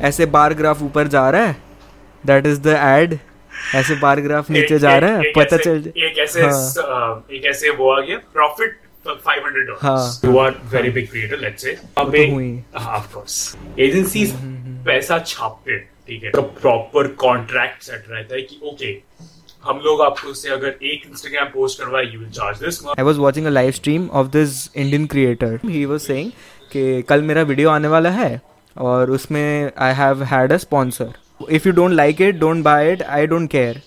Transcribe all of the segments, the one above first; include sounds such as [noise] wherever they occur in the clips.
ऐसे bar graph ऊपर जा रहा है? दैट इज़ द एड ऐसे बार ग्राफ नीचे जा रहा है? पता चल एक ऐसे हाँ। एक ऐसे वो आ गया? प्रॉफिट 500 हाँ। Dollars you are very big creator let's say अबे तो हुई। हाँ ऑफ़ कोर्स एजेंसीज पैसा छापते हैं ठीक है? तो प्रॉपर कॉन्ट्रैक्ट सेट रहता है कि ओके हम लोग आपको से अगर एक इंस्टाग्राम पोस्ट करवाए you will charge this I was watching a live stream of this Indian creator. He was saying कि कल मेरा वीडियो आने वाला है और उसमें I have had a sponsor if you don't like it don't buy it I don't care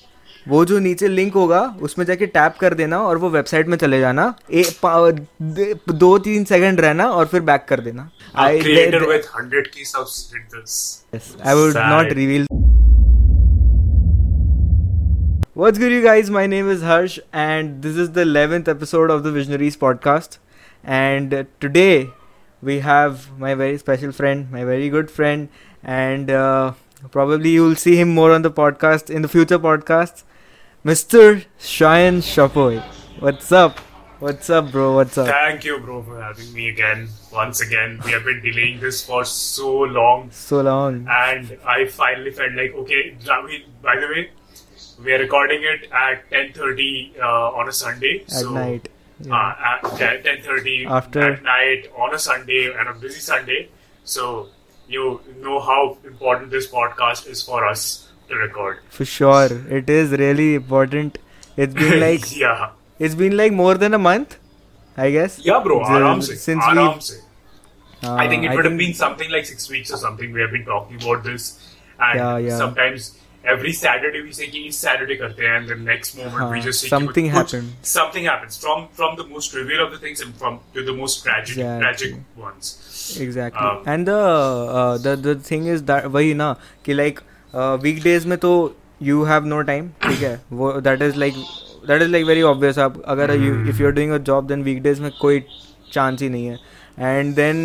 वो जो नीचे लिंक होगा उसमें जाके टैप कर देना और वो वेबसाइट में चले जाना। ए, दो तीन सेकंड रहना और फिर बैक कर देना। I would not reveal What's good, you we have my very special friend, my very good friend, and uh, probably you'll see him more on the podcast in the future podcasts, Mr. Sayan Sapui. What's up? What's up, bro? What's up? Thank you, bro, for having me again. Once again, we have been delaying this for so long, So long. and I finally felt like, okay, Ravi, by the way, we are recording it at 10:30 uh, on a Sunday. At so, night. Yeah. Uh, at 10:30 After- at night on a Sunday and a busy Sunday. So you know how important this podcast is for us to record. For sure. It is really important. It's been [laughs] like yeah, It's been like more than a month, I guess. yeah, bro. Aram se, since aram se. Uh, I think it would have think- been something like six weeks or something. We have been talking about this, and Yeah, yeah. sometimes every Saturday we say कि इस Saturday करते हैं, and the next moment we हाँ, just say something कुछ- happened. Something happens from from the most trivial of the things and from to the most tragic Exactly. tragic ones. Exactly. Um, and the uh, the the thing is that वही ना कि like uh, weekdays में तो you have no time ठीक है वो that is like that is like very obvious आप अगर you if you're doing a job then weekdays में कोई chance ही नहीं है and then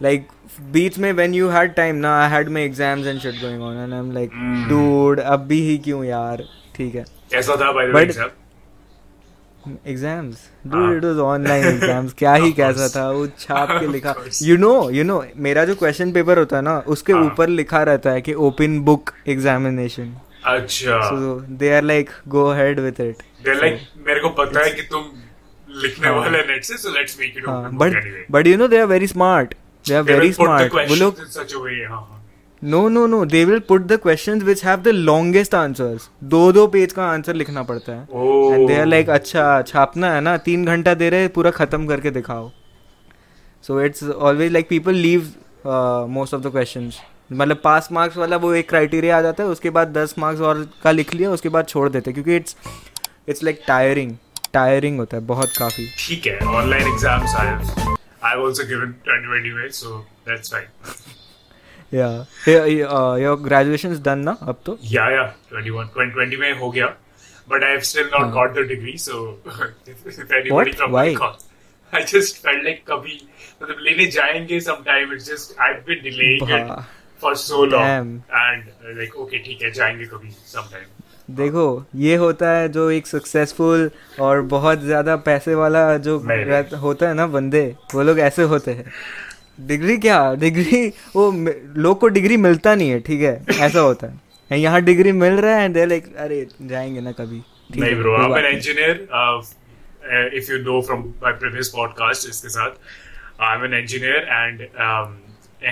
like बीच में when you had time ना I had my exams and shit going on and I'm like Hmm. dude अभी ही क्यों यार? ठीक है। कैसा था by the way But- exams. Dude it was online exams क्या ही कैसा था वो छाप के लिखा। यू नो यू नो मेरा जो क्वेश्चन पेपर होता है ना उसके हाँ। ऊपर लिखा रहता है कि ओपन बुक एग्जामिनेशन अच्छा। So they are like go ahead with it They're like मेरे को पता है कि तुम लिखने हाँ। वाले नेट से so let's make it हाँ open but but you know they are very smart They very will put the smart वो लोग in such a way. No no no they will put the questions which have the longest answers दो दो page का answer लिखना पड़ता है. And they are like अच्छा छापना है ना? तीन घंटा दे रहे पूरा खत्म करके दिखाओ. So it's always like people leave most of the question मतलब पास मार्क्स वाला वो एक क्राइटेरिया आ जाता है उसके बाद दस मार्क्स और का लिख लिया उसके बाद छोड़ देते क्योंकि it's it's like tiring tiring होता है बहुत काफ़ी। ठीक है online exams I I've also given 20 anyway, so that's fine. या योर ग्रेजुएशन डन ना अब तो Yeah, yeah, 21, 20, 20 में हो गया, but I have still not हाँ. got the degree. So if, if anybody from Why? my call, I just felt like कभी मतलब लेने जाएँगे sometime. It's just I've been delaying it for so long, Damn. and uh, like okay, ठीक है जाएँगे कभी sometime. देखो ये होता है जो एक सक्सेसफुल और बहुत ज़्यादा पैसे वाला जो होता है ना बंदे वो लोग ऐसे होते हैं। डिग्री क्या? डिग्री वो लोग को डिग्री मिलता नहीं है ठीक है? ऐसा होता है। यहाँ डिग्री मिल रहा है दे लाइक अरे जाएँगे ना कभी। नहीं bro engineer uh, uh, if you know from my previous podcast इसके साथ I'm an engineer and um,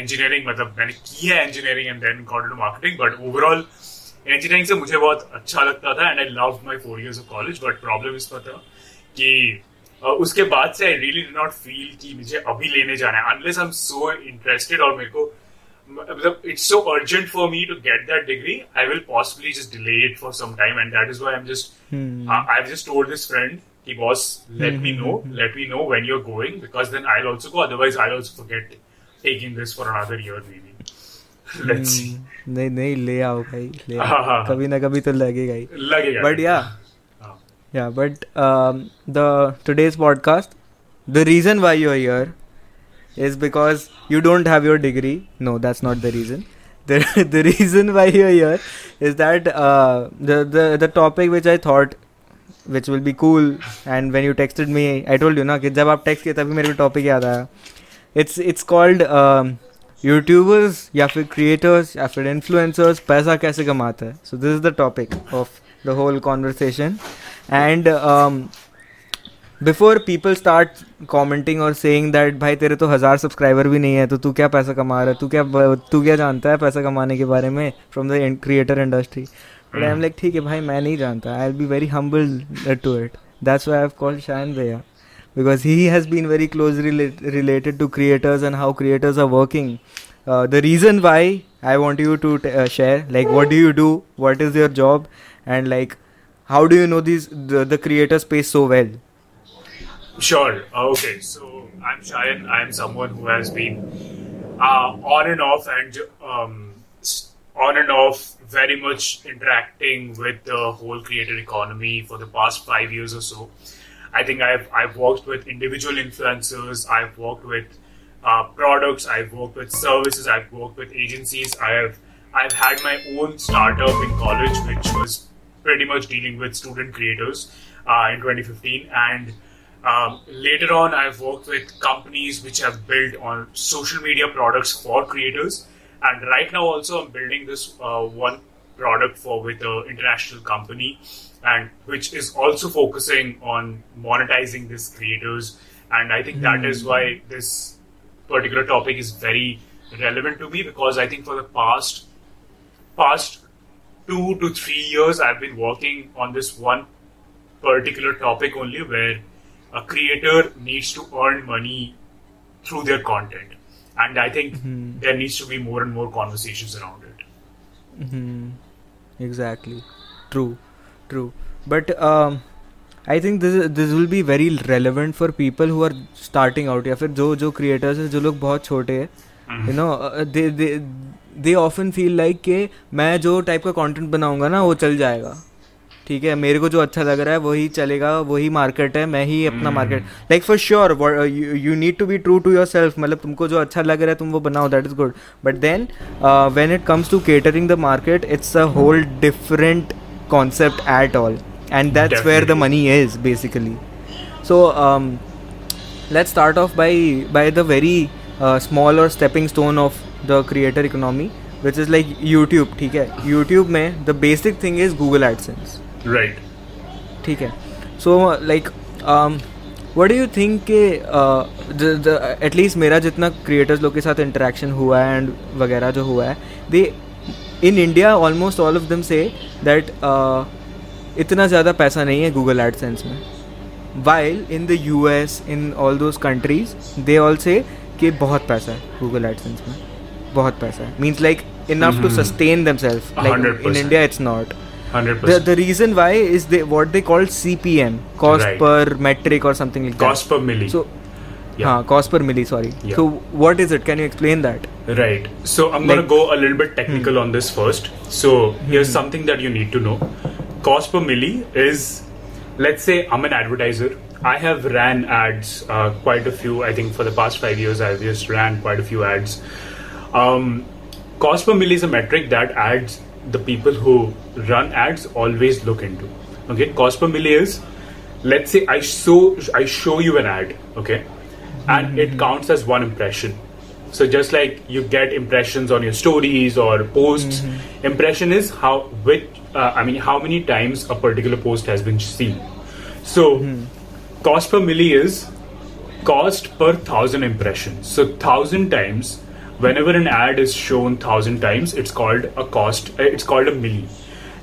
engineering मतलब मैंने की है engineering and then got into marketing but overall engineering से मुझे बहुत अच्छा लगता था and I love my four years of college but problem इसका था कि uh, उसके बाद से I really did not feel कि मुझे अभी लेने जाना है। Unless I am so interested और मेरे को मतलब it's so urgent for me to get that degree I will possibly just delay it for some time and that is why I am just I have just told this friend कि boss let me know let me know when you are going because then I also go otherwise I also also taking this for another year maybe नहीं नहीं ले आओ भाई ले हाँ, हाँ, आओ हाँ. कभी ना कभी तो लगेगा ही लगेगा But yeah. हाँ. Yeah, but um, the today's podcast, the reason why you're here is because you don't have your degree. No, that's not the. The the reason why you're here is that uh, the the the topic which I thought which will be cool and when you texted me I told you ना कि जब आप text किए तभी मेरे को topic याद आया it's it's called um, YouTubers या फिर क्रिएटर्स या फिर इन्फ्लुएंसर्स पैसा कैसे कमाते हैं? So this is the topic of the whole conversation and before people start commenting और सेइंग दैट भाई, तेरे तो हज़ार सब्सक्राइबर भी नहीं है तो तू क्या पैसा कमा रहा है? तू क्या तू क्या जानता है पैसा कमाने के बारे में from the creator industry but I am like ठीक है भाई, मैं नहीं जानता. I will be very humble to it that's why have called Shayan भैया because he has been very closely rela- related to creators and how creators are working. Uh, the reason why I want you to t- uh, share, like, what do you do, what is your job, and like, how do you know these the, the creator space so well? Sure. Okay. So I'm Sayan. I'm someone who has been uh, on and off and um, on and off very much interacting with the whole creator economy for the past five years or so. I think I've I've worked with individual influencers. I've worked with uh, products. I've worked with services. I've worked with agencies. I have I've had my own startup in college, which was pretty much dealing with student creators uh, in 2015. And um, later on, I've worked with companies which have built on social media products for creators. And right now, also, I'm building this uh, one product for with an international company and which is also focusing on monetizing these creators. And I think that is why this particular topic is very relevant to me because I think for the past past two to three years I've been working on this one particular topic only where a creator needs to earn money through their content. And I think there needs to be more and more conversations around it. Mm-hmm. Exactly. True. True. But um, I think this this will be very relevant for people who are starting out. या फिर जो जो creators हैं जो लोग बहुत छोटे हैं you know they they they often feel like कि मैं जो टाइप का कंटेंट बनाऊँगा ना वो चल जाएगा। ठीक है? मेरे को जो अच्छा लग रहा है वही चलेगा वही मार्केट है मैं ही अपना market like for sure you need to be true to yourself मतलब तुमको जो अच्छा लग रहा है तुम वो बनाओ that is good but then when it comes to catering the market it's a whole different concept at all and that's Definitely. where the money is basically so um, let's start off by by the very uh, small or stepping stone of the creator economy which is like youtube ठीक है youtube में the basic thing is google adsense Right. ठीक है so like what do you think के at least मेरा जितना creators लोग के साथ इंटरेक्शन हुआ है एंड वगैरह जो हुआ है they in India almost all of them से दैट इतना ज़्यादा पैसा नहीं है गूगल एडसेंस में। While in the U S in all those countries they all say कि बहुत पैसा है गूगल एडसेंस में। बहुत पैसा है। Means like enough to sustain themselves like in India it's not 100%. the, the reason why is they what they call CPM cost Right. per metric or something like Cost per milli. So, Yeah. cost per milli. Sorry. Yeah. So what is it? Can you explain that? Right. So I'm Like- going to go a little bit technical on this first. So here's something that you need to know. Cost per milli is, let's say I'm an advertiser. I have ran ads, uh, quite a few. I think for the past five years, I've just ran quite a few ads. Um, cost per milli is a metric that ads, the people who run ads always look into. Okay. Cost per milli is, let's say I show I show you an ad. Okay. And it counts as one impression. So just like you get impressions on your stories or posts, impression is how which uh, I mean how many times a particular post has been seen. So cost per milli is cost per thousand impressions. So thousand times, whenever an ad is shown thousand times, it's called a cost. uh, It's called a milli,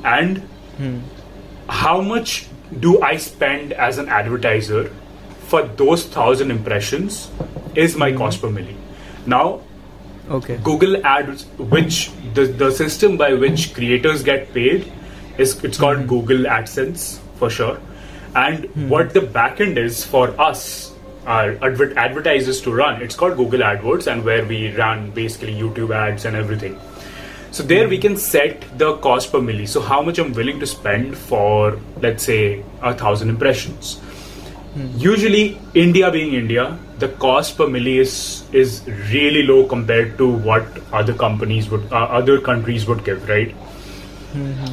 and how much do I spend as an advertiser for those thousand impressions is my mm-hmm. cost per milli. Now Okay. Google Ads, which the, the system by which creators get paid, is it's called mm-hmm. Google AdSense for sure. And mm-hmm. what the backend is for us, our adver- advertisers to run, it's called Google AdWords, and where we run basically YouTube ads and everything. So there we can set the cost per milli. So how much I'm willing to spend for, let's say, a thousand impressions. Usually, India being India, the cost per milli is is really low compared to what other companies would, uh, other countries would give, right?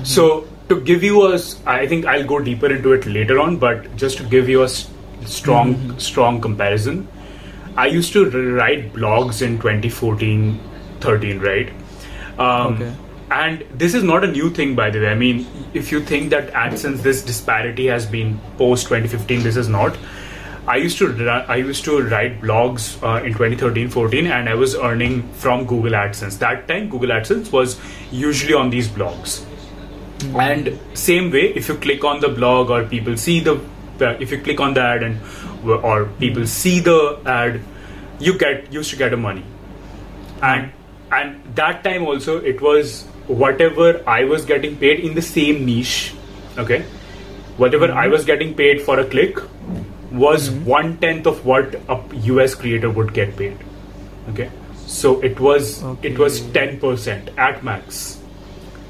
So to give you a, I think I'll go deeper into it later on, but just to give you a strong, strong comparison, I used to write blogs in 2014, 13, right? Um, Okay. And this is not a new thing, by the way. I mean, if you think that AdSense, this disparity has been post 2015, this is not. I used to I used to write blogs uh, in 2013, 14, and I was earning from Google AdSense. That time, Google AdSense was usually on these blogs. And same way, if you click on the blog or people see the, the if you click on the ad and or people see the ad, you get used to get a money. And and that time also it was whatever I was getting paid in the same niche. Okay, whatever I was getting paid for a click was one tenth of what a US creator would get paid. Okay, so it was it was ten percent at max.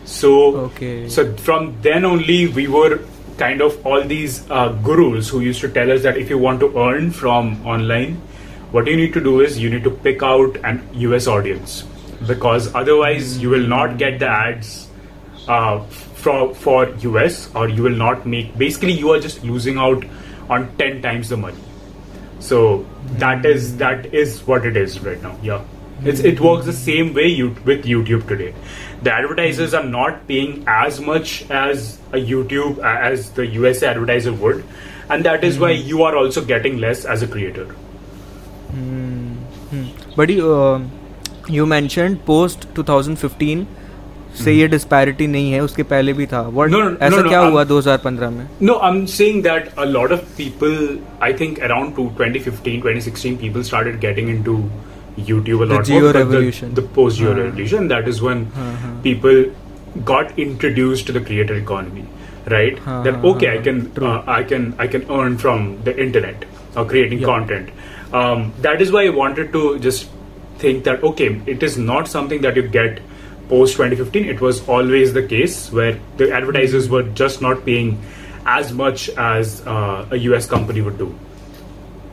So Okay. so from then only we were kind of all these uh, gurus who used to tell us that if you want to earn from online, what you need to do is you need to pick out an US audience because otherwise you will not get the ads uh, for for US or you will not make. Basically, you are just losing out on ten times the money. So that is that is what it is right now. Yeah, it's, it works the same way you, with YouTube today. The advertisers are not paying as much as a YouTube uh, as the USA advertiser would, and that is why you are also getting less as a creator. But you, uh, you mentioned post 2015 से ये disparity नहीं है उसके पहले भी था What, No, no, ऐसा no, no, क्या I'm- हुआ 2015 में No, I'm saying that a lot of people, I think around to 2015, 2016, people started getting into YouTube a lot Geo more. revolution. The, the post Geo Huh. revolution, that is when Huh, huh. people got introduced to the creator economy, right? Huh, that okay, I can, uh, I can, I can earn from the internet or creating Yeah. content. Um, that is why I wanted to just think that okay, it is not something that you get post 2015. It was always the case where the advertisers were just not paying as much as uh, a US company would do.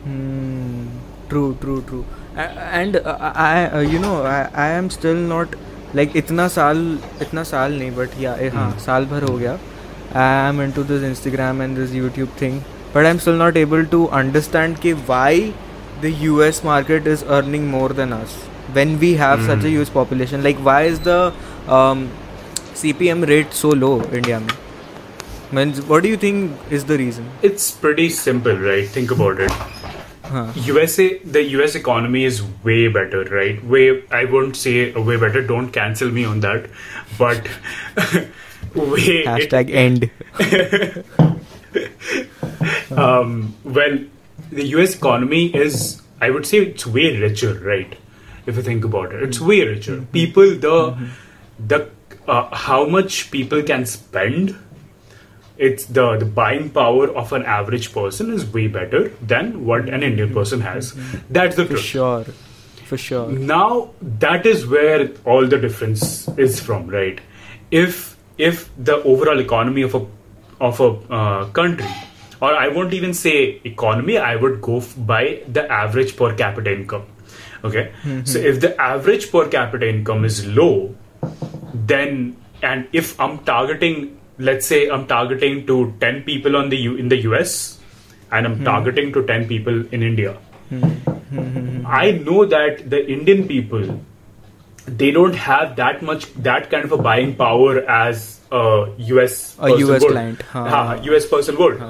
Hmm. True, true, true. A- And uh, I, uh, you know, I, I am still not like इतना साल इतना साल नहीं but yeah eh, हाँ साल भर हो गया I am into this Instagram and this YouTube thing but I'm still not able to understand कि why the US market is earning more than us when we have such a huge population like why is the um, CPM rate so low in India means what do you think is the reason It's pretty simple, right? Think about it. हाँ USA, the US economy is way better, right? Way, I won't say way better. Don't cancel me on that, but [laughs] way. it- hashtag end [laughs] um, well, the US economy is, I would say, it's way richer, right? If you think about it, it's mm-hmm. way richer. Mm-hmm. People, the mm-hmm. the uh, how much people can spend, it's the the buying power of an average person is way better than what an Indian person has. That's the for truth. sure for sure Now that is where all the difference is from, right? If if the overall economy of a of a uh, country, or I won't even say economy, I would go f- by the average per capita income. Okay, mm-hmm. so if the average per capita income is low, then and if I'm targeting, let's say I'm targeting to ten people on the U, in the US, and I'm hmm. targeting to ten people in India. Mm-hmm. I know that the Indian people they don't have that much that kind of a buying power as a US A US would. client, huh. Ha, US person would.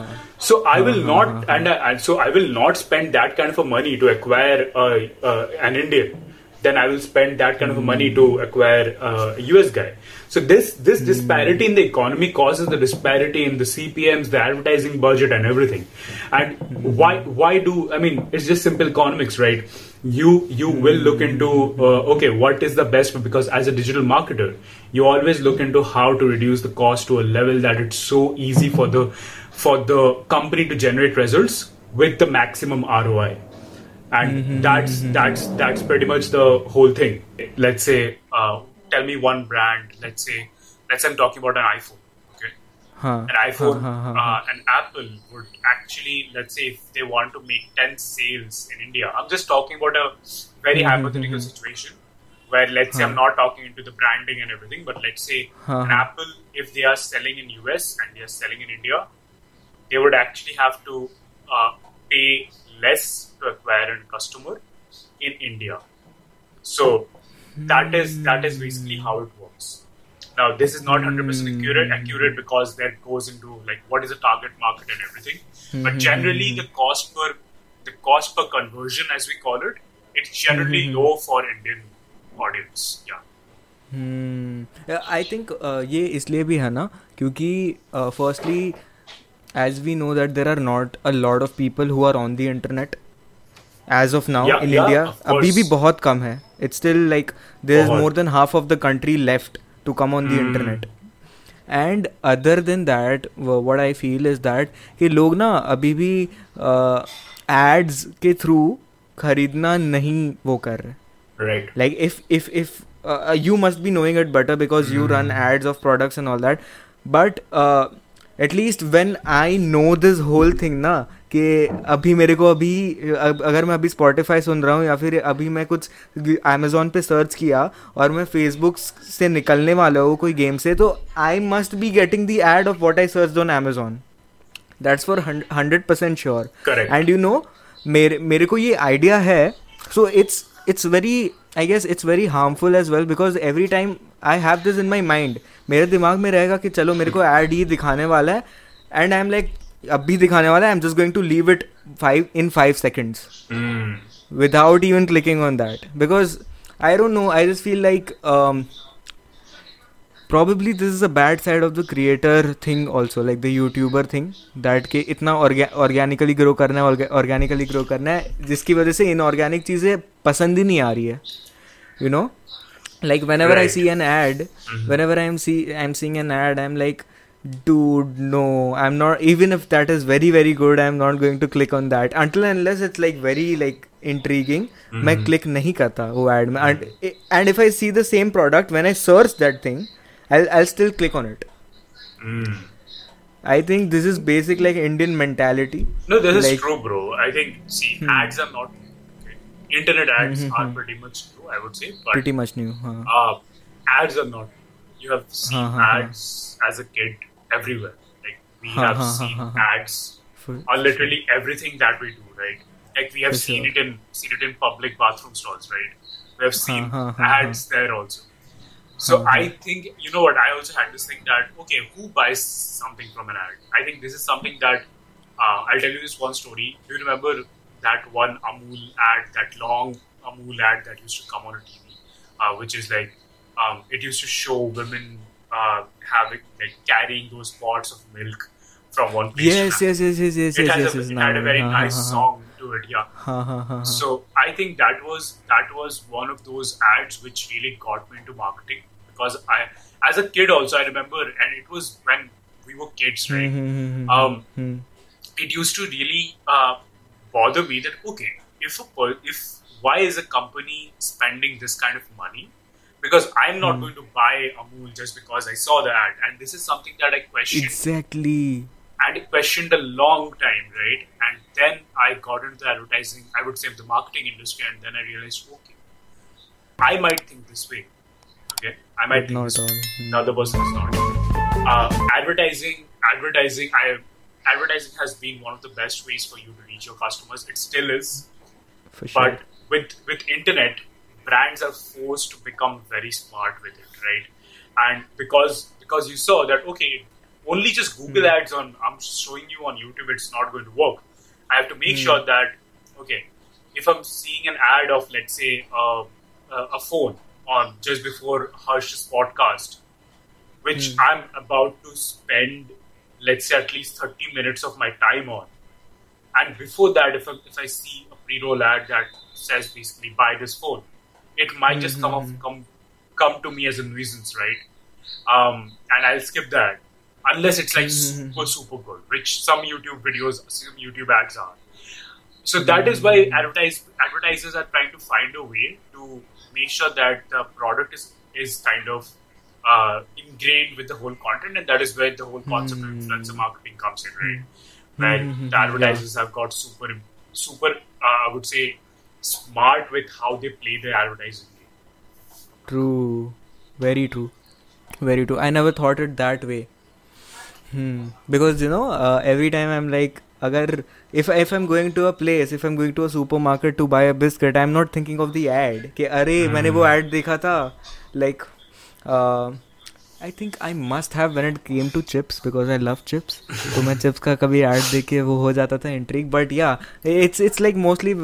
So I will not, and, I, and so I will not spend that kind of a money to acquire uh, uh, an Indian. Then I will spend that kind of a money to acquire uh, a US guy. So this this disparity in the economy causes the disparity in the CPMS, the advertising budget, and everything. And why why do I mean? It's just simple economics, right? You you will look into uh, okay, what is the best? Because as a digital marketer, you always look into how to reduce the cost to a level that it's so easy for the for the company to generate results with the maximum ROI. And mm-hmm, that's mm-hmm. that's that's pretty much the whole thing. Let's say, uh, tell me one brand. Let's say, let's say I'm talking about an iPhone. Okay, huh. an iPhone, huh, huh, uh, an Apple would actually, let's say, if they want to make ten sales in India, I'm just talking about a very mm-hmm, hypothetical mm-hmm. situation where let's say I'm not talking into the branding and everything, but let's say an Apple, if they are selling in US and they are selling in India, they would actually have to uh, pay less to acquire a customer in India. So that is that is basically how it works. Now, this is not 100% accurate, accurate because that goes into like what is the target market and everything. But generally, the cost per the cost per conversion, as we call it, it's generally low for Indian audience. Yeah. Hmm I think ये इसलिए भी है ना क्योंकि firstly as we know that there are not a lot of people who are on the internet as of now Yeah, in yeah, India of अभी भी course. बहुत कम है it's still like there is बहुत. More than half of the country left to come on the Hmm. Internet and other than that what I feel is that कि लोग ना अभी भी एड्स के थ्रू खरीदना नहीं वो कर रहे Right. like if if if uh, you must be knowing it better because you run ads of products and all that but when I know this whole know this whole thing ना कि अभी मेरे को अभी अगर मैं अभी Spotify सुन रहा हूँ या फिर अभी मैं कुछ अमेजोन पे सर्च किया और मैं फेसबुक से निकलने वाला हूँ कोई गेम से तो I must be getting the ad of what I search on Amazon that's for hundred percent sure and you know मेरे मेरे को ये आइडिया है so it's it's very I guess it's very harmful as well because every time I have this in my mind मेरे दिमाग में रहेगा कि चलो मेरे को एड ये दिखाने वाला है एंड आई एम लाइक अब भी दिखाने वाला है I am just going to leave it five in five seconds without without clicking on that because I don't know I just feel like probably this is a bad side of the creator thing also like the YouTuber thing that के इतना organically grow करना है organically grow करना है जिसकी वजह से inorganic चीज़ें पसंद ही नहीं आ रही है you know like whenever i Right. see an ad whenever i'm see i'm seeing an ad i'm like dude no i'm not even if that is very very good i'm not going to click on that until and unless it's like very like intriguing मैं click नहीं करता वो ad में and, and if i see the same product when i search that thing i'll i'll still click on it Mm. i think this is basic like indian mentality No, this is Like- true, bro. I think see, ads are not internet ads are pretty much new, I would say, but pretty much new huh. uh, ads are not. You have seen Huh, ads as a kid everywhere. Like we Huh, have seen huh, ads For- on literally everything that we do, right? Like we have For seen sure. it in seen it in public bathroom stalls, right? We have seen ads there also. So I think you know what I also had this thing that okay, who buys something from an ad? I think this is something that uh, I'll tell you this one story. Do you remember that one Amul ad, that long Amul ad that used to come on a TV, uh, which is like um, it used to show women uh, having like carrying those pots of milk from one place. yes yes yes yes yes It, yes has yes a, yes it had a very huh, huh, nice song to it, yeah. Huh, huh, huh, huh. So I think that was that was one of those ads which really got me into marketing because I, as a kid, also I remember, and it was when we were kids, right? Hmm, Um, hmm. It used to really uh, bother me that okay, if a if why is a company spending this kind of money? Because I'm not going to buy Amul just because I saw the ad, and this is something that I questioned exactly and I questioned a long time, right? And then I got into the advertising, I would say the marketing industry, and then I realized, okay, I might think this way. Okay, I might But think not this way. all. Hmm. The other person is not. Uh, advertising, advertising, I advertising has been one of the best ways for you to reach your customers. It still is, for sure but with with internet, brands are forced to become very smart with it, right? And because because you saw that okay, only just Google Hmm. ads on I'm showing you on YouTube, it's not going to work. I have to make Hmm. sure that okay, if I'm seeing an ad of let's say uh, a, a phone on just before Harsh's podcast, which Hmm. I'm about to spend let's say at least 30 minutes of my time on. And before that, if I, if I see a pre-roll ad that says basically buy this phone, it might just come off, Mhm. come come to me as a nuisance, right? Um, and I'll skip that unless it's like Mhm. super super good, which some YouTube videos, some YouTube ads are. So that is why advertise, advertisers are trying to find a way to make sure that the product is is kind of uh, ingrained with the whole content, and that is where the whole concept of Hmm. influencer marketing comes in, right? Where Mhm. the advertisers have got super, super, uh, I would say, smart with how they play their advertising. game. True. Very true. Very true. I never thought it that way. Hmm. Because you know, uh, every time I'm like अगर if if I'm going to a place if I'm going to a supermarket to buy a biscuit I'm not thinking of the ad कि अरे मैंने वो ad देखा था like I think I must have when it came to chips because I love chips तो मैं chips का कभी ऐड देख के वो हो जाता था entry but yeah it's it's like mostly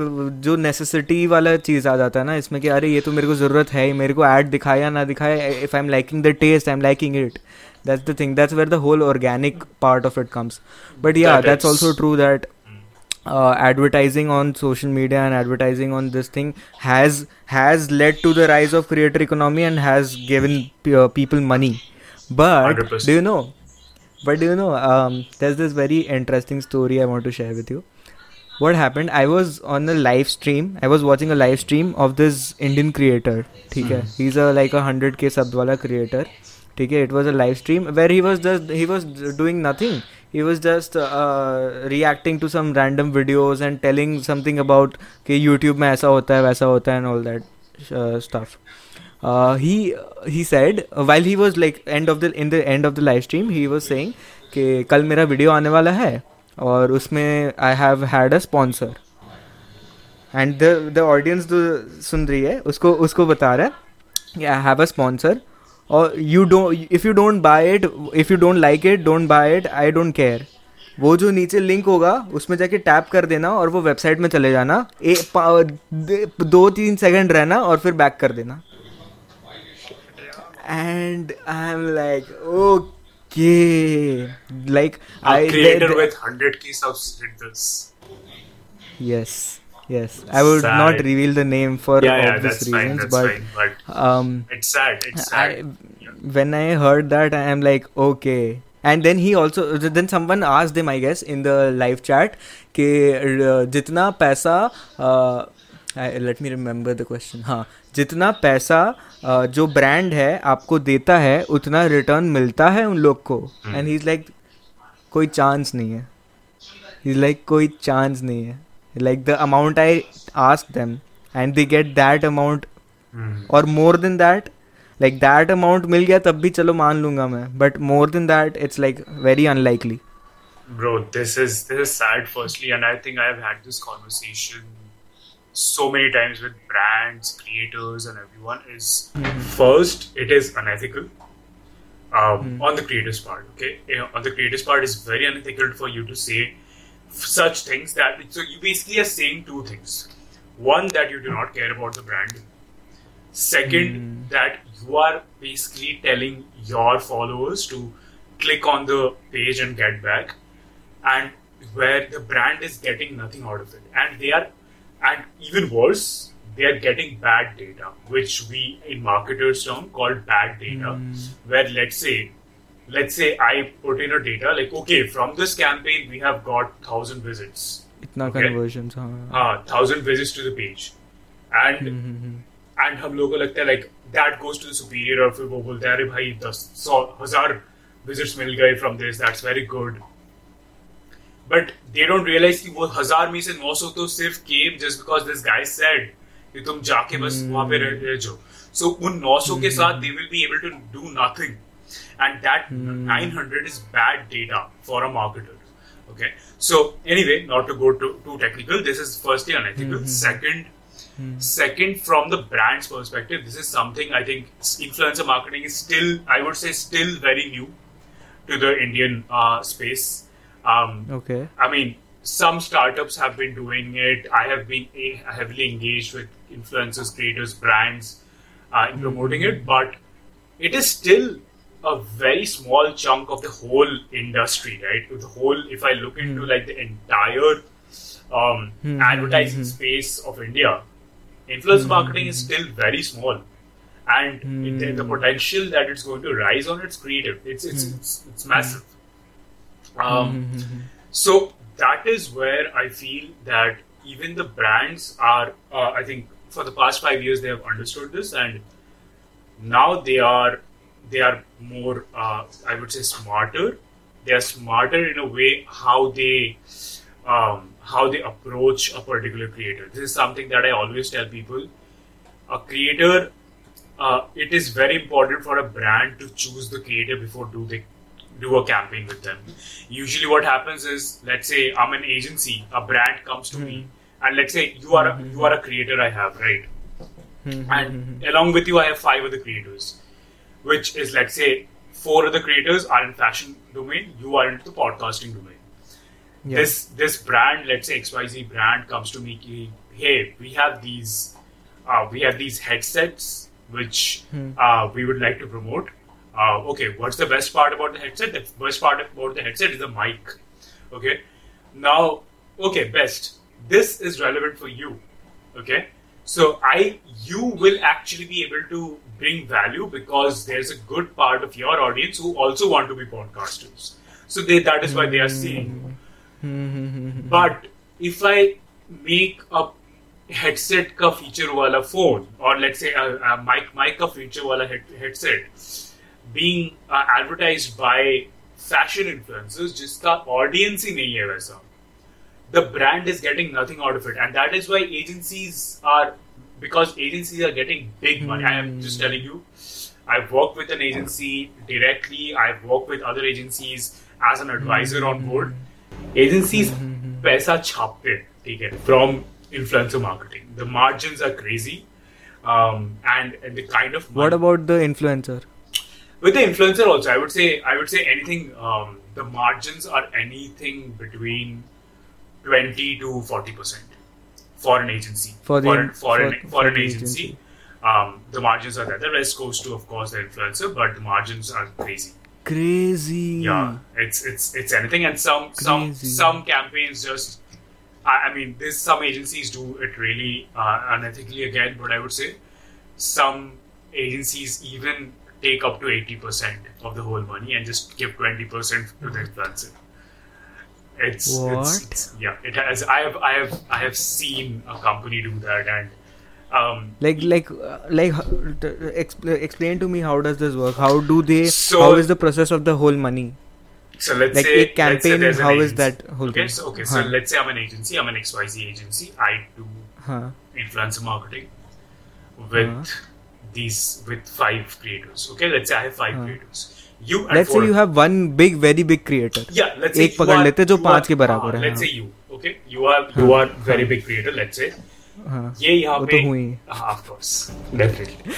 जो नेसेसिटी वाला चीज़ आ जाता है ना इसमें कि अरे ये तो मेरे को ज़रूरत है मेरे को ऐड दिखाया ना दिखाया if I am liking the taste I am liking it that's the thing that's where the whole organic part of it comes but yeah that's also true that uh, advertising on social media and advertising on this thing has has led to the rise of creator economy and has given p- uh, people money but 100%. do you know but do you know um, there's this very interesting story i want to share with you what happened i was on a live stream i was watching a live stream of this indian creator ठीक है he's a like a 100k sub wala creator ठीक है it was a live stream where he was just he was doing nothing he was just uh, reacting to some random videos and telling something about कि YouTube में ऐसा होता है वैसा होता है and all that uh, stuff uh, he he said uh, while he was like end of the in the end of the live stream he was saying कि कल मेरा वीडियो आने वाला है और उसमें I have had a sponsor and the the audience जो सुन रही है उसको उसको बता रहा है आई हैव अ स्पॉन्सर और you don't if you don't buy it if you don't like it don't buy it I don't care वो जो नीचे लिंक होगा उसमें जाके टैप कर देना और वो वेबसाइट में चले जाना। ए, दे- तीन सेकंड रहना और फिर बैक कर देना। And I am like okay like I creator with 100k subs did this. Yes, yes. I would Sad. not reveal the name for yeah, yeah, obvious that's fine. That's but fine. But um, it's sad. It's sad. I, sad. when I heard that, I am like, okay. And then he also, then someone asked him, I guess, in the live chat, कि uh, जितना पैसा, uh, let me remember the question. हाँ, जितना पैसा uh, जो brand है आपको देता है उतना रिटर्न मिलता है उन लोग को एंड ही इज़ लाइक कोई चांस नहीं है he's like कोई चांस नहीं है like the amount I asked them and they get that amount Hmm. or more than that like that amount मिल गया तब भी चलो मान लूंगा मैं but more than that it's like very unlikely Bro, this is this is sad. Firstly, and I think I have had this conversation so many times with brands, creators, and everyone. Is first, it is unethical. Um, On the creators part, okay, You know, on the creators part, it's very unethical for you to say such things that so you basically are saying two things. One that you do not care about the brand. Second, hmm. that you are basically telling your followers to click on the page and get back, and where the brand is getting nothing out of it, and they are, and even worse, they are getting bad data, which we in marketers term called bad data, hmm. where let's say let's say I put in a data like, okay, from this campaign we have got thousand visits, इतना Okay. conversions हाँ हाँ thousand visits to the page, and hmm, hmm, hmm. and हम लोगों को लगता है like that goes to the superior और फिर वो बोलते हैं अरे भाई दस सौ हजार visits मिल गए from this that's very good but they don't realize कि वो हजार में से 900 तो सिर्फ came just because this guy said कि तुम जाके बस वहां पे रह रह जाओ so उन 900 के साथ they will be able to do nothing and that 900 is bad data for a marketer. Okay. So anyway not to go too, too technical this is firstly unethical. Second second from the brand's perspective this is something i think influencer marketing is still i would say still very new to the indian uh, space. Um, okay. I mean, some startups have been doing it. I have been eh, heavily engaged with influencers, creators, brands uh, in promoting it, but it is still a very small chunk of the whole industry, right? The whole, if I look into hmm. like the entire um, mm-hmm. advertising hmm, space of India, influence mm-hmm. marketing is still very small, and mm. it, the potential that it's going to rise on it's creative. It's it's it's, it's, massive. Um, so that is where I feel that even the brands are. Uh, I think for the past five years they have understood this, and now they are they are more, uh, I would say, smarter. They are smarter in a way how they um, how they approach a particular creator. This is something that I always tell people. A creator, uh, it is very important for a brand to choose the creator before do they do a campaign with them. Usually, what happens is, let's say I'm an agency, a brand comes to me, hmm. and let's say you are a, hmm, hmm, you are a creator I have, right? and along with you, I have five other creators, which is let's say four other creators are in fashion domain, you are into the podcasting domain. Yeah. This this brand, let's say XYZ brand, comes to me, hey, we have these uh, we have these headsets which uh, we would like to promote. Uh, okay, what's the best part about the headset? The best part about the headset is the mic. Okay, now, okay, best. This is relevant for you. Okay, so I, you will actually be able to bring value because there's a good part of your audience who also want to be podcasters. So they, that is why they are seeing you. But if I make a headset का feature वाला phone or let's say a, a mic mic का feature वाला head, headset being uh, advertised by fashion influencers जिसका audience ही नहीं है वैसा the brand is getting nothing out of it and that is why agencies are because agencies are getting big money i am just telling you i've worked with an agency directly i've worked with other agencies as an advisor on board agencies पैसा छापते हैं, ठीक है from influencer marketing the margins are crazy um, and, and the kind of What money- about the influencer? with the influencer also i would say i would say anything um, the margins are anything between 20 to 40 percent for an agency. For the- foreign an, for, for- an, for, for an the agency, agency. Um, the margins are there. The rest goes to of course the influencer but the margins are crazy. Crazy. yeah it's it's it's anything. And some some some campaigns just I, I mean this some agencies do it really uh, unethically again but i would say some agencies even take up to 80% of the whole money and just give 20% to the influencer it's, it's, What? it's yeah it has i have i have i have seen a company do that and um, Like, like, uh, like, t- expl- explain to me how does this work? How do they? So- how is the process of the whole money? So let's Like say a let's say campaign, there's how is that whole okay thing? so okay so let's say I'm an agency I'm an XYZ agency I do Huh. influencer marketing with these with five creators okay let's say I have five creators you and Let's four say you have one big, very big creator. yeah let's say एक पकड़ are- लेते जो पाँच के बराबर हाँ, है, let's हाँ. say you okay you are you are very big creator let's say हाँ. ये यहाँ पे तो हुई ही. हाँ of course definitely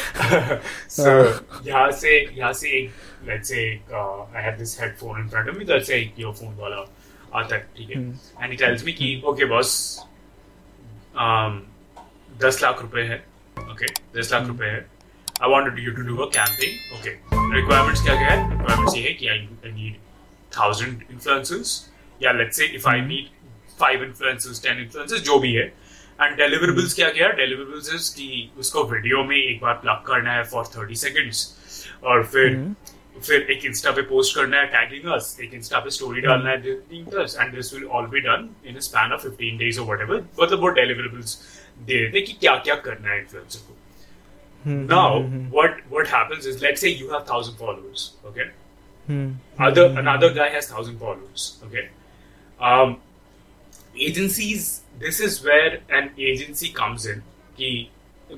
so यहाँ से यहाँ से एक let's say uh, I have this headphone in front of me let's say एक earphone वाला आता है ठीक है and he tells me कि okay boss um, दस लाख रुपए है okay दस लाख रुपए है I wanted you to do a campaign okay requirements क्या क्या है requirements ये है कि I, I need thousand influencers या let's say if I need five influencers ten influencers जो भी है एंड deliverables क्या क्या है deliverables is कि उसको वीडियो में एक बार प्लग करना है फॉर थर्टी सेकेंड्स और फिर फिर एक इंस्टा पे पोस्ट करना है टैगिंग अस एक इंस्टा पे स्टोरी डालना है and this will all be done in a span of 15 days और व्हाटएवर मतलब वो deliverables दे देते कि क्या क्या करना है इन्फ्लुएंसर को now what what happens is let's say you have 1000 followers okay Hmm. other another guy has 1000 followers okay um agencies this is where an agency comes in कि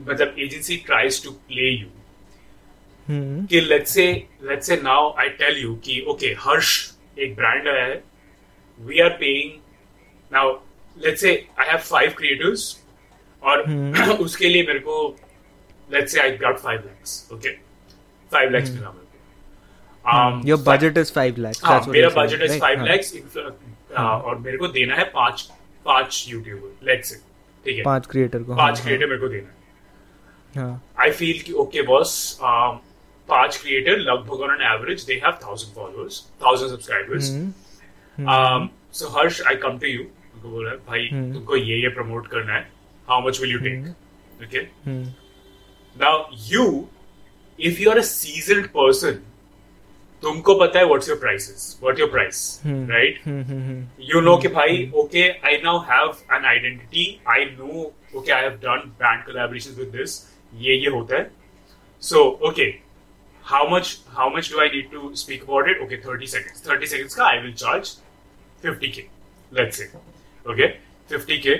मतलब agency tries to play you Hmm. कि let's say let's say now I tell you कि okay हर्ष एक brand है we are paying now let's say I have five creators और [clears throat] उसके लिए मेरे को let's say I got five lakhs okay? Five lakhs मिला मेरे को um, Your budget is five lakhs. हाँ मेरा you're saying, budget is right? Five हाँ. लैक्स और मेरे को देना है पाँच पाँच यूट्यूबर लेट्स से ठीक है? पाँच क्रिएटर को पाँच हाँ, क्रिएटर मेरे को देना है। हाँ. आई फील कि ओके बॉस पाँच क्रिएटर लगभग on an average they have thousand followers thousand subscribers. So Harsh I come to you बोला भाई हम्म. तुमको ये ये प्रमोट करना है how much will you take okay Now, you, if you're a seasoned person, तुमको पता है what's your prices what your price right you know कि हम्म, भाई okay I now have an identity I know okay I have done brand collaborations with this ये ये होता है। So okay how much how much do I need to speak about it okay 30 seconds 30 seconds का I will charge 50k let's say okay 50k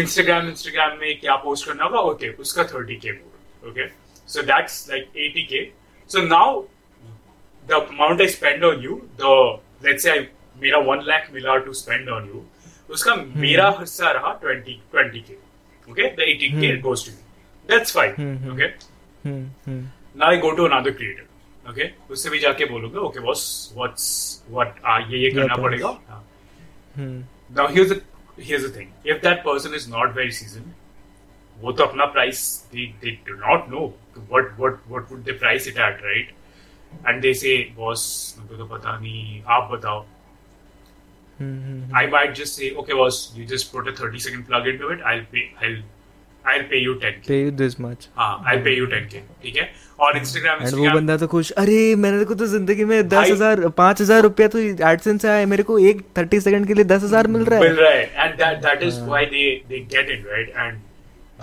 Instagram Instagram में क्या post करना होगा? Okay okay, उसका 30k के okay so that's like 80k so now the amount I spend on you, the let's say I मेरा one lakh मिला to spend on you, उसका मेरा हिस्सा रहा 20 20 k. Okay, the 18 k goes to you. That's fine. Okay. Hmm, hmm. Now I go to another creator. Okay, उससे भी जाके बोलूंगा okay boss, what's what uh, ये ये करना price. पड़ेगा. हाँ. Hmm. Now here's the here's the thing. If that person is not very seasoned, वो तो अपना they they do not know what what what would they price it at, right? And they say, boss, मुझे तो पता नहीं, आप बताओ. Hmm, hmm. I might just say, okay, boss, you just put a 30 second plug into it. I'll pay. I'll I'll pay you 10k. Pay you this much. हाँ, I'll pay you 10k. ठीक है? और Instagram and वो Instagram बंदा तो खुश अरे मैंने को तो ज़िंदगी में दस भाई- हज़ार पाँच हज़ार रुपया तो एडसेंस से आया मेरे को एक थर्टी सेकंड के लिए दस हज़ार मिल रहा मिल है रहा है and that that is why they they get in right and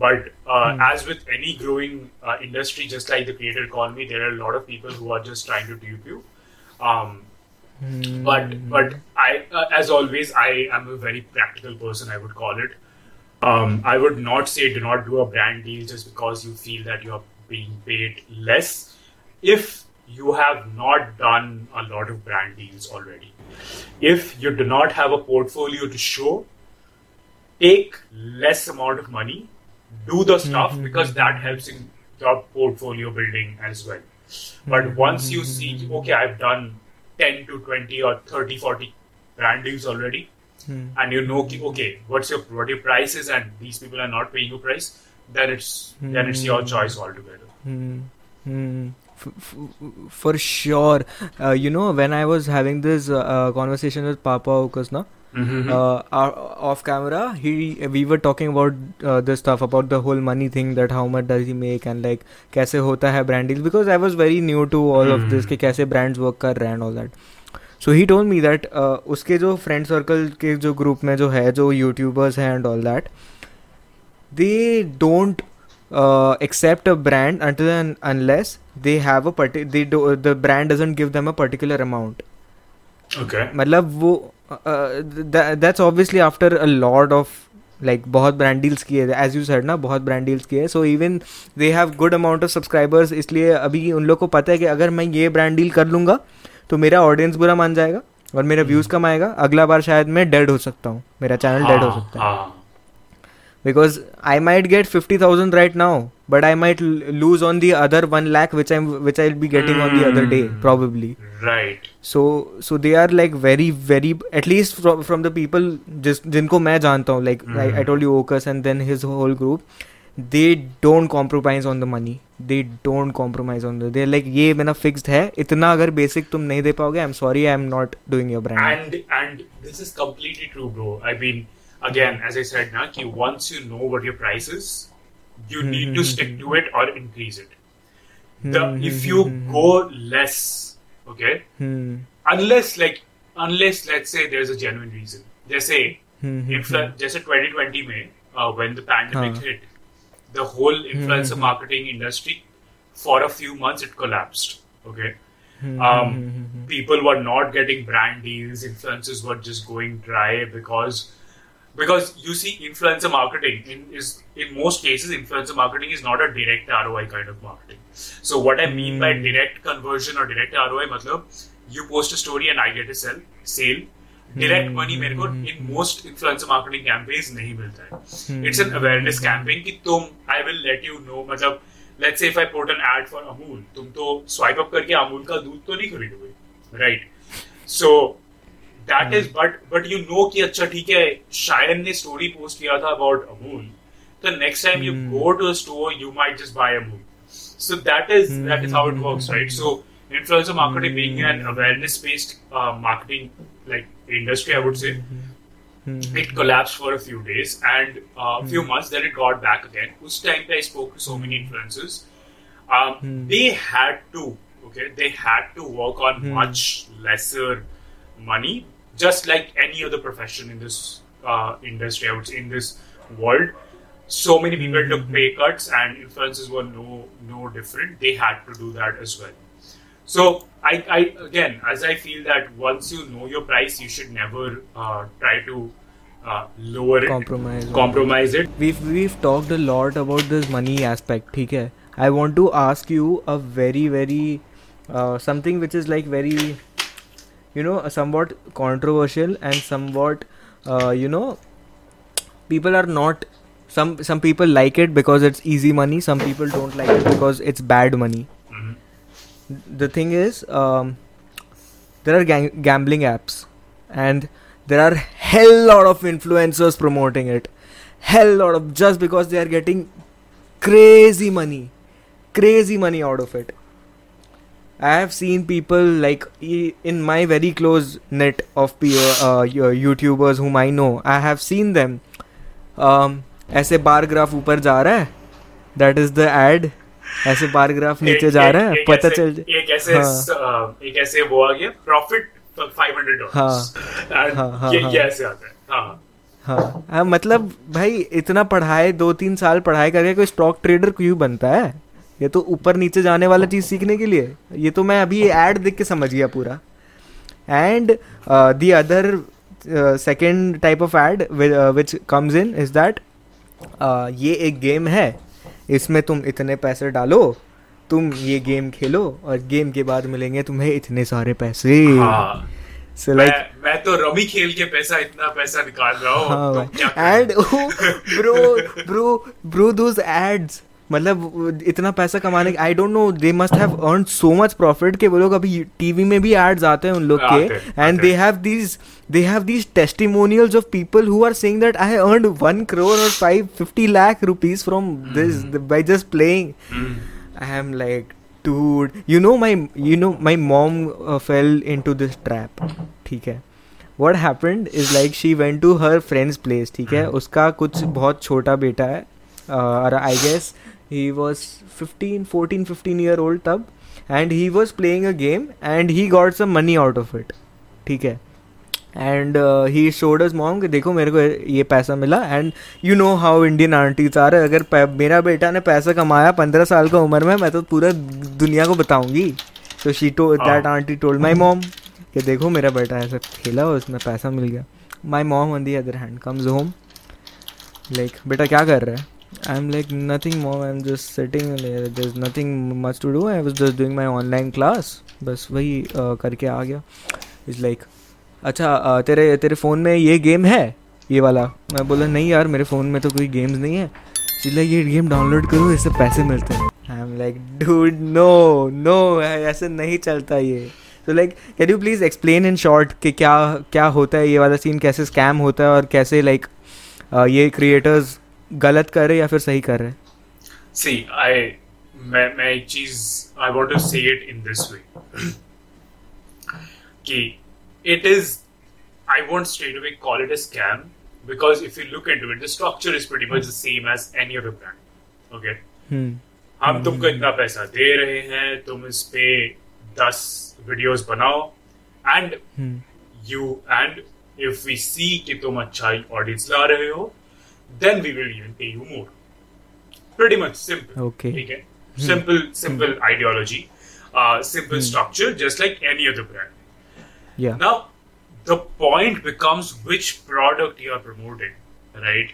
But uh, as with any growing uh, industry, just like the creator economy, there are a lot of people who are just trying to dupe you. Um, but but I, uh, as always, I am a very practical person. I would call it. Um, I would not say do not do a brand deal just because you feel that you are being paid less. If you have not done a lot of brand deals already, if you do not have a portfolio to show, take less amount of money, do the stuff because that helps in your portfolio building as well. But once you see, okay, I've done 10 to 20 or 30, 40 brand deals already, and you know, okay, what's your what your price is, and these people are not paying you price, then it's then it's your choice altogether. Hmm. Hmm. F- f- for sure uh, you know when i was having this uh, uh, conversation with papa uh, our, off camera he we were talking about uh, this stuff about the whole money thing that how much does he make and like कैसे होता है brand deals because I was very new to all mm-hmm. of this कि कैसे brands work कर रहे हैं and all that he told me that uh, उसके जो friend circle के जो group में जो है जो YouTubers हैं don't uh, accept a brand until and unless they have a parti- they do the brand doesn't give them a particular amount Okay. मतलब वो that's obviously after a lot of like बहुत brand deals किए as you said ना बहुत brand deals किए। So even they have good amount of subscribers इसलिए अभी उन लोग को पता है कि अगर मैं ये ब्रांड डील कर लूँगा तो मेरा ऑडियंस बुरा मान जाएगा और मेरा व्यूज़ कम आएगा। अगला बार शायद मैं डेड हो सकता हूँ। मेरा चैनल डेड हो सकता है। Because I might get fifty thousand right right now, but I might l- lose on the other one lakh which I'm which I'll be getting on the other day Mm. probably. right. So so they are like very very at least from from the people just जिनको मैं जानता हूँ like I, I Mm. told you Okus and then his whole group they don't compromise on the money they don't compromise on the they're like ये मेरा fixed है इतना अगर basic तुम नहीं दे पाओगे I'm sorry I'm not doing your brand And and this is completely true, bro. I mean, again, as I said, now, ki once you know what your price is, you need to stick to it or increase it. The if you go less, okay, hmm. unless like unless let's say there's a genuine reason. जैसे Hmm, hmm, influ- जैसे 2020 में uh, when the pandemic हाँ. hit, the whole influencer marketing industry for a few months it collapsed. Okay. hmm, Um, people were not getting brand deals. Influencers were just going dry because because you see, influencer marketing in, is in most cases, influencer marketing is not a direct ROI kind of marketing. So what I mean by direct conversion or direct ROI, मतलब you post a story and I get a sell sale. Direct money मेरे को in most influencer marketing campaigns नहीं मिलता है. It's an awareness campaign कि तुम I will let you know मतलब let's say if I put an ad for Amul, तुम तो swipe up करके अमूल का दूध तो नहीं खरीदोगे, right? So That hmm. is, but but you know, know कि अच्छा ठीक है शायन ने स्टोरी पोस्ट किया था अबाउट अमूल तो next time you go to a store you might just buy Amul so that is that is how it works right influencer marketing being an hmm. awareness based uh, marketing like industry i would say. Hmm. It collapsed for a few days and uh, a few months then it got back again. Us time i spoke to so many influencers. Um, they had to okay they had to work on much lesser money, just like any other profession in this uh, industry, I would say, in this world. So many people mm-hmm. took pay cuts, and influencers were no no different. They had to do that as well. So I, I again, as I feel that once you know your price, you should never uh, try to uh, lower compromise it, compromise it. We've we've talked a lot about this money aspect. Okay, I want to ask you a very very uh, something which is like very you know somewhat controversial and somewhat uh, you know people are not some some people like it because it's easy money some people don't like it because it's bad money. Mhm. the thing is um, there are gang- gambling apps and there are hell lot of influencers promoting it. Hell lot of just because they are getting crazy money crazy money out of it i have seen people like e- in my very close net of peer, uh, yo- youtubers whom i know i have seen them. Um, ऐसे bar graph ऊपर जा रहा है? That is the add ऐसे bar graph नीचे जा रहा है? पता चल एक ऐसे हाँ। एक ऐसे वो आ गया प्रॉफिट फाइव हंड्रेड हाँ। हाँ, हाँ, ये हाँ। ऐसे आता है। हाँ हाँ। हाँ। मतलब भाई इतना पढ़ाए दो तीन साल पढ़ाई करके कोई स्टॉक ट्रेडर क्यों बनता है? ये तो ऊपर नीचे जाने वाला चीज़ सीखने के लिए। ये तो मैं अभी एड देख के समझ गया पूरा। And the other second type of ad which comes in is that ये एक गेम है। इसमें तुम इतने पैसे डालो तुम ये गेम खेलो और गेम के बाद मिलेंगे तुम्हें इतने सारे पैसे। हाँ। सो लाइक मैं मैं तो रमी खेल के पैसा इतना पैसा निकाल रहा हूँ। And bro bro bro those ads मतलब इतना पैसा कमाने I don't know they must have earn so much profit कि वो लोग अभी टीवी में भी एड्स आते हैं उन लोग के and they have these they have these testimonials of people who are saying that I earned 1 crore और 550 lakh rupees from this by just playing I am like, dude, you know my, you know my mom uh, fell into this trap. ठीक है. What happened is like she went to her friend's place. ठीक है. उसका कुछ बहुत छोटा बेटा है. Uh, और I guess he was 15, 14, 15 year old तब. And he was playing a game and he got some money out of it ठीक है. And he showed us mom कि देखो मेरे को ये पैसा मिला and you know how Indian aunties are अगर मेरा बेटा ने पैसा कमाया पंद्रह साल का उम्र में मैं तो पूरा दुनिया को बताऊँगी तो she to that aunty told my mom कि देखो मेरा बेटा ऐसा खेला और उसमें पैसा मिल गया my mom on the other hand comes home like बेटा क्या कर रहा है like nothing mom I am just sitting there is nothing much to do I was just doing my online class बस वही uh, करके आ गया। इज़ लाइक अच्छा तेरे तेरे फ़ोन में ये गेम है? ये वाला। मैं बोला नहीं यार मेरे फ़ोन में तो कोई गेम्स नहीं है। चिल्ला ये गेम डाउनलोड करो इससे पैसे मिलते हैं. I am like dude no no ऐसे नहीं चलता ये. तो like can you please explain in short कि क्या क्या होता है? ये वाला सीन कैसे स्कैम होता है और कैसे लाइक ये क्रिएटर्स गलत कर रहे या फिर सही कर रहे? सी आई मैं मैं एक चीज़ I want to say it in this way कि it is I want straight away call it a scam because if you look into it the structure is pretty much the same as any other brand okay हम तुमको इतना पैसा दे रहे हैं तुम इस पे दस वीडियोस बनाओ and you and if we see कि तुम अच्छा ऑडियंस ला रहे हो then we will even pay you more. Pretty much simple. Okay. okay? Hmm. Simple, simple hmm. ideology, uh, simple hmm. structure, just like any other brand. Yeah. Now, the point becomes which product you are promoting, right?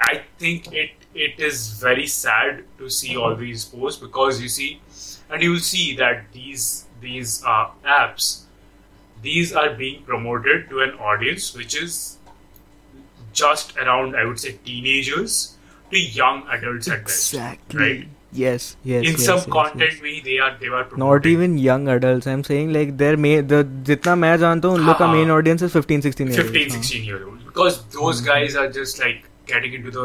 I think it it is very sad to see all these posts because you see, and you will see that these these uh, apps, these are being promoted to an audience which is just around i would say teenagers to young adults at best Exactly. right Yes, yes. in yes, some yes, content yes. way they are they were promoting Not even young adults. I'm saying like their main the जितना मैं जानता हूँ उन लोग का हाँ. main audience is 15, 16 years. 15 हाँ. 16 year old because those guys are just like getting into the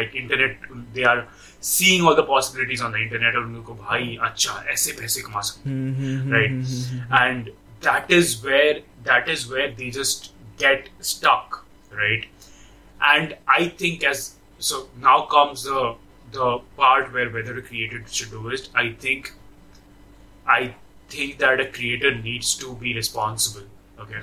like internet they are seeing all the possibilities on the internet और उनको भाई अच्छा ऐसे पैसे कमा सकते हम्म, हम्म, हम्म, right hmm, hmm, hmm. and that is where that is where they just get stuck right and i think as so now comes the the part where whether a creator should do it i think i think that a creator needs to be responsible okay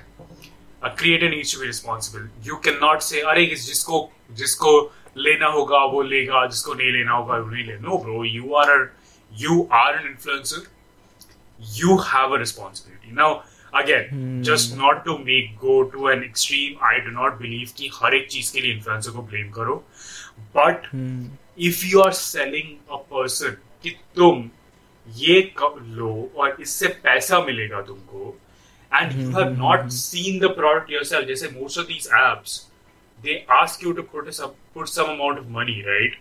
a creator needs to be responsible. You cannot say, "अरे जिसको जिसको लेना होगा वो लेगा, जिसको नहीं लेना होगा वो नहीं लेगा." No, bro, you are a, you are an influencer. You have a responsibility. Now, again just not to make go to an extreme I do not believe कि हर एक चीज़ के लिए इन्फ्लुएंसर को ब्लेम करो. But if you are selling a person कि तुम ये लो और इससे पैसा मिलेगा तुमको and you have not seen the product yourself जैसे most of these apps they ask you to put put some amount of money right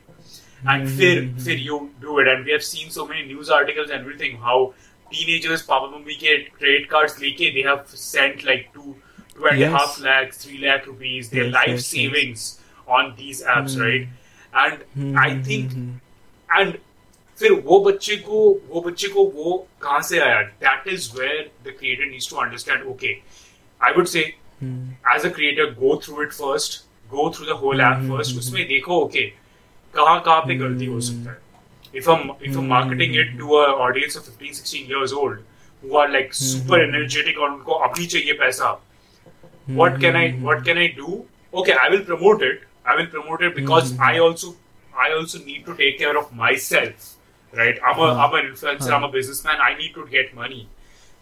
and फिर फिर you do it and we have seen so many news articles and everything how teenagers पापा मम्मी के credit cards लेके they have sent like two two and a Yes. half lakhs three lakh rupees their Yes, life yes, yes. savings on these apps mm. right and mm. I think and फिर वो बच्चे को वो बच्चे को वो कहाँ से आया that is where the creator needs to understand okay I would say as a creator go through it first go through the whole app first उसमें देखो ओके कहाँ कहाँ पे गलती हो सकता है if I'm if I'm marketing it to a audience of 15 16 years old who are like super energetic और उनको अभी चाहिए पैसा what can I what can I do? Okay, I will promote it. I will promote it because I also I also need to take care of myself. Right? I'm a am an influencer, I'm a businessman, I need to get money.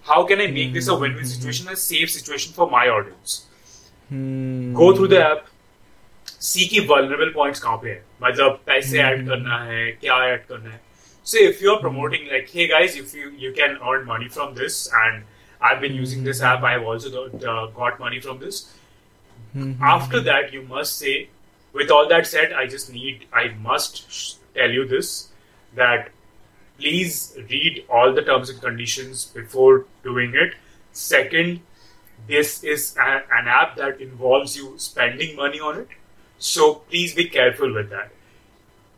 How can I make this a win-win situation, a safe situation for my audience? Hmm. Go through the app, see की vulnerable points कहाँ पे है मतलब पैसे add करना है क्या add करना है so if you're promoting like hey guys if you you can earn money from this and I've been using this app I've also got, uh, got money from this after that you must say with all that said I just need I must sh- tell you this that please read all the terms and conditions before doing it second this is a, an app that involves you spending money on it so please be careful with that.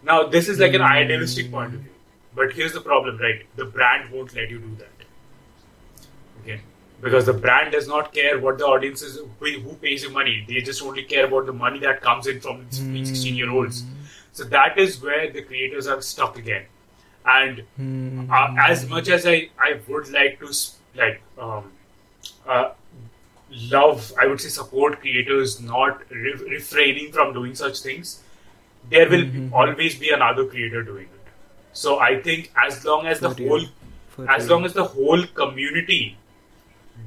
Now this is like an idealistic point of view. But here's the problem right? The brand won't let you do that. Okay? Because the brand does not care what the audience is who, who pays you money. They just only care about the money that comes in from these 15 16 year olds so that is where the creators are stuck again. And uh, as much as I, I would like to like um, uh, love I would say support creators not re- refraining from doing such things there will be- always be another creator doing it. So I think as long as the For real. whole For as real. long as the whole community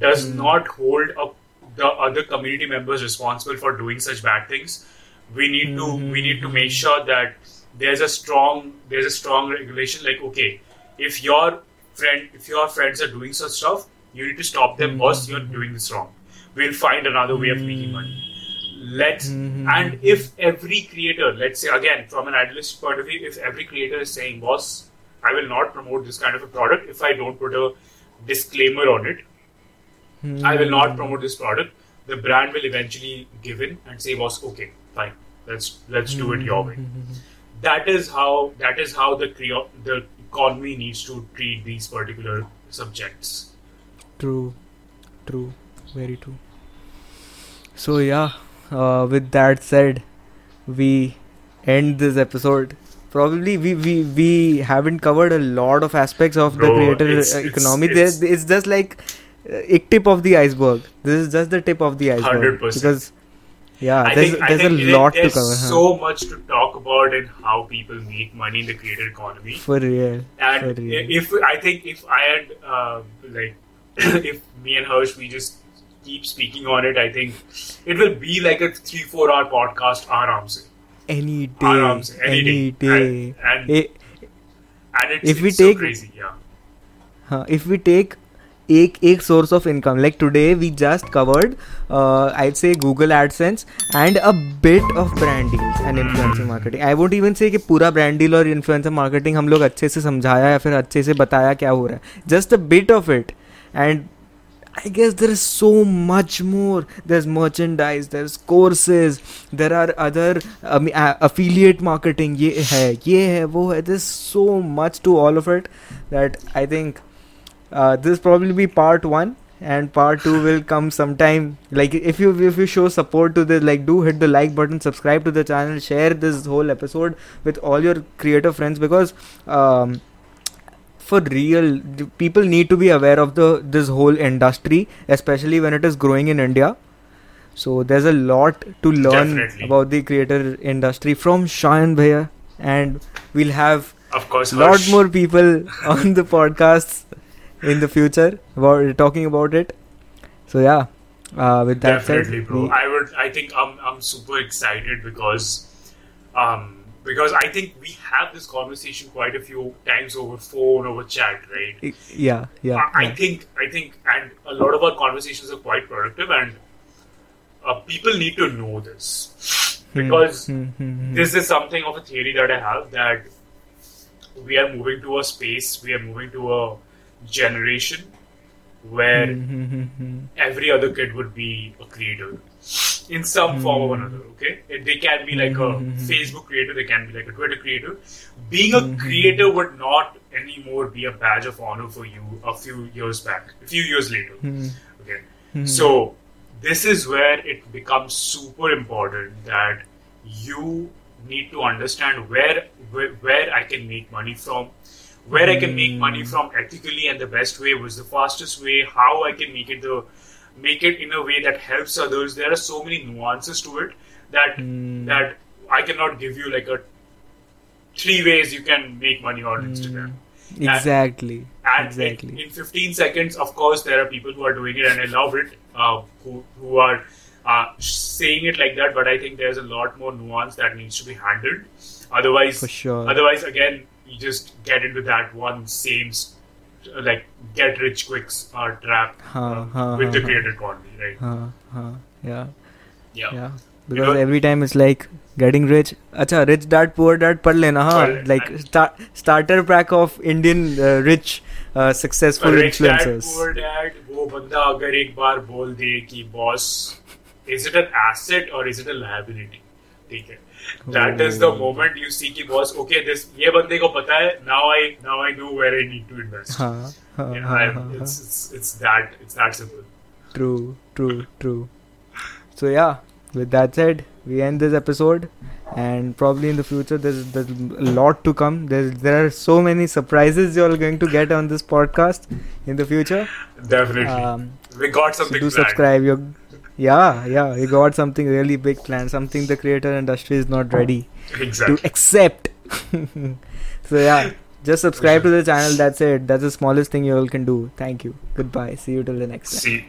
does mm. not hold up the other community members responsible for doing such bad things we need to we need to make mm-hmm. sure that there's a strong there's a strong regulation like okay if your friend if your friends are doing such stuff you need to stop them mm-hmm. boss you're doing this wrong we'll find another way of making hmm. money. Let's hmm. and if every creator let's say again from an idealistic point of view if every creator is saying boss i will not promote this kind of a product if i don't put a disclaimer on it. I will not hmm. promote this product. The brand will eventually give in and say, "Boss, okay, fine, let's let's do it your way." That is how that is how the crea- the economy needs to treat these particular subjects. True, true, very true. So yeah, uh, with that said, we end this episode. Probably we, we we haven't covered a lot of aspects of the Bro, creator it's- uh, it's- economy. it's- it's just like uh, a tip of the iceberg. This is just the tip of the iceberg 100%. because yeah, I there's think, I there's think a lot to there's cover. huh? so much to talk about and how people make money in the creator economy. For real, And for real. if I think if I had uh, like [coughs] if me and Harsh we just keep speaking on it. I think it will be like a three four hour podcast. Aram se. Any day. Aram se, any, any day. day. And, and, it, and it's, if we it's take, so crazy. Yeah. Huh, if we take एक एक source of income like today we just covered I say Google AdSense and a bit of brand deals and influencer marketing I won't even say कि पूरा brand deal और influencer marketing हम लोग अच्छे से समझाया या फिर अच्छे से बताया क्या हो रहा है just a bit of it and I guess there is so much more. There's merchandise, there's courses, there are other um, a- affiliate marketing. ये है, ये है, वो है. There's so much to all of it that I think uh, this probably be part one, and part two will come sometime. Like if you if you show support to this, like do hit the like button, subscribe to the channel, share this whole episode with all your creator friends because. Um, for real people need to be aware of the this whole industry especially when it is growing in india So there's a lot to learn Definitely. about the creator industry from Sayan Bhaiya, and we'll have Of course, a lot Harsh. more people [laughs] on the podcasts in the future about talking about it. So yeah, uh, with that Definitely, said, bro. I would. I think I'm. I'm super excited because, um, because I think we have this conversation quite a few times over phone, over chat, right? yeah, yeah, I, I think. I think, and a lot of our conversations are quite productive, and uh, people need to know this because Hmm, hmm, hmm. this is something of a theory that I have that we are moving to a space, we are moving to a generation where Hmm, hmm, hmm, hmm. every other kid would be a creator in some form or another. Okay, they can be like a Mhm. Facebook creator, they can be like a Twitter creator. Being a creator would not anymore be a badge of honor for you a few years back, a few years later. Hmm. Okay, Hmm. so this is where it becomes super important that you need to understand where where, where I can make money from, where I can make money from ethically and the best way was the fastest way, how I can make it the make it in a way that helps others. There are so many nuances to it that Hmm. that I cannot give you like a three ways you can make money on Instagram. exactly, And exactly. in, in 15 seconds, of course, there are people who are doing it, and I love it, uh, who, who are uh, saying it like that. But I think there's a lot more nuance that needs to be handled. Otherwise, For sure. otherwise, again, you just get into that one same like get rich quick uh, trap uh, huh, with the creator economy, right? Huh, huh, yeah, Yeah. yeah. Because you know- every time it's like getting rich. Acha, rich dad, poor dad, पढ़ लेना हाँ. Like start, starter pack of Indian uh, rich, uh, successful rich dad, poor dad, वो बंदा अगर एक बार बोल दे कि boss is it an asset or is it a liability? ठीक है. That is the Oh. moment you see कि boss, okay, this ये बंदे को पता है. Now I now I know where I need to invest. हाँ, हाँ, Yeah, हाँ, I- हाँ, हाँ. it's, it's it's that it's that simple. True, true, true. So yeah, with that said, we end this episode, and probably in the future there's there's a lot to come. There's there are so many surprises you're going to get on this podcast in the future. Definitely, Um, we got so something do planned. subscribe. You, yeah, yeah, we got something really big planned. Something the creator industry is not ready Exactly. to accept. [laughs] so yeah. Just subscribe to the channel. That's it. That's the smallest thing you all can do. Thank you. Goodbye. See you till the next time. See.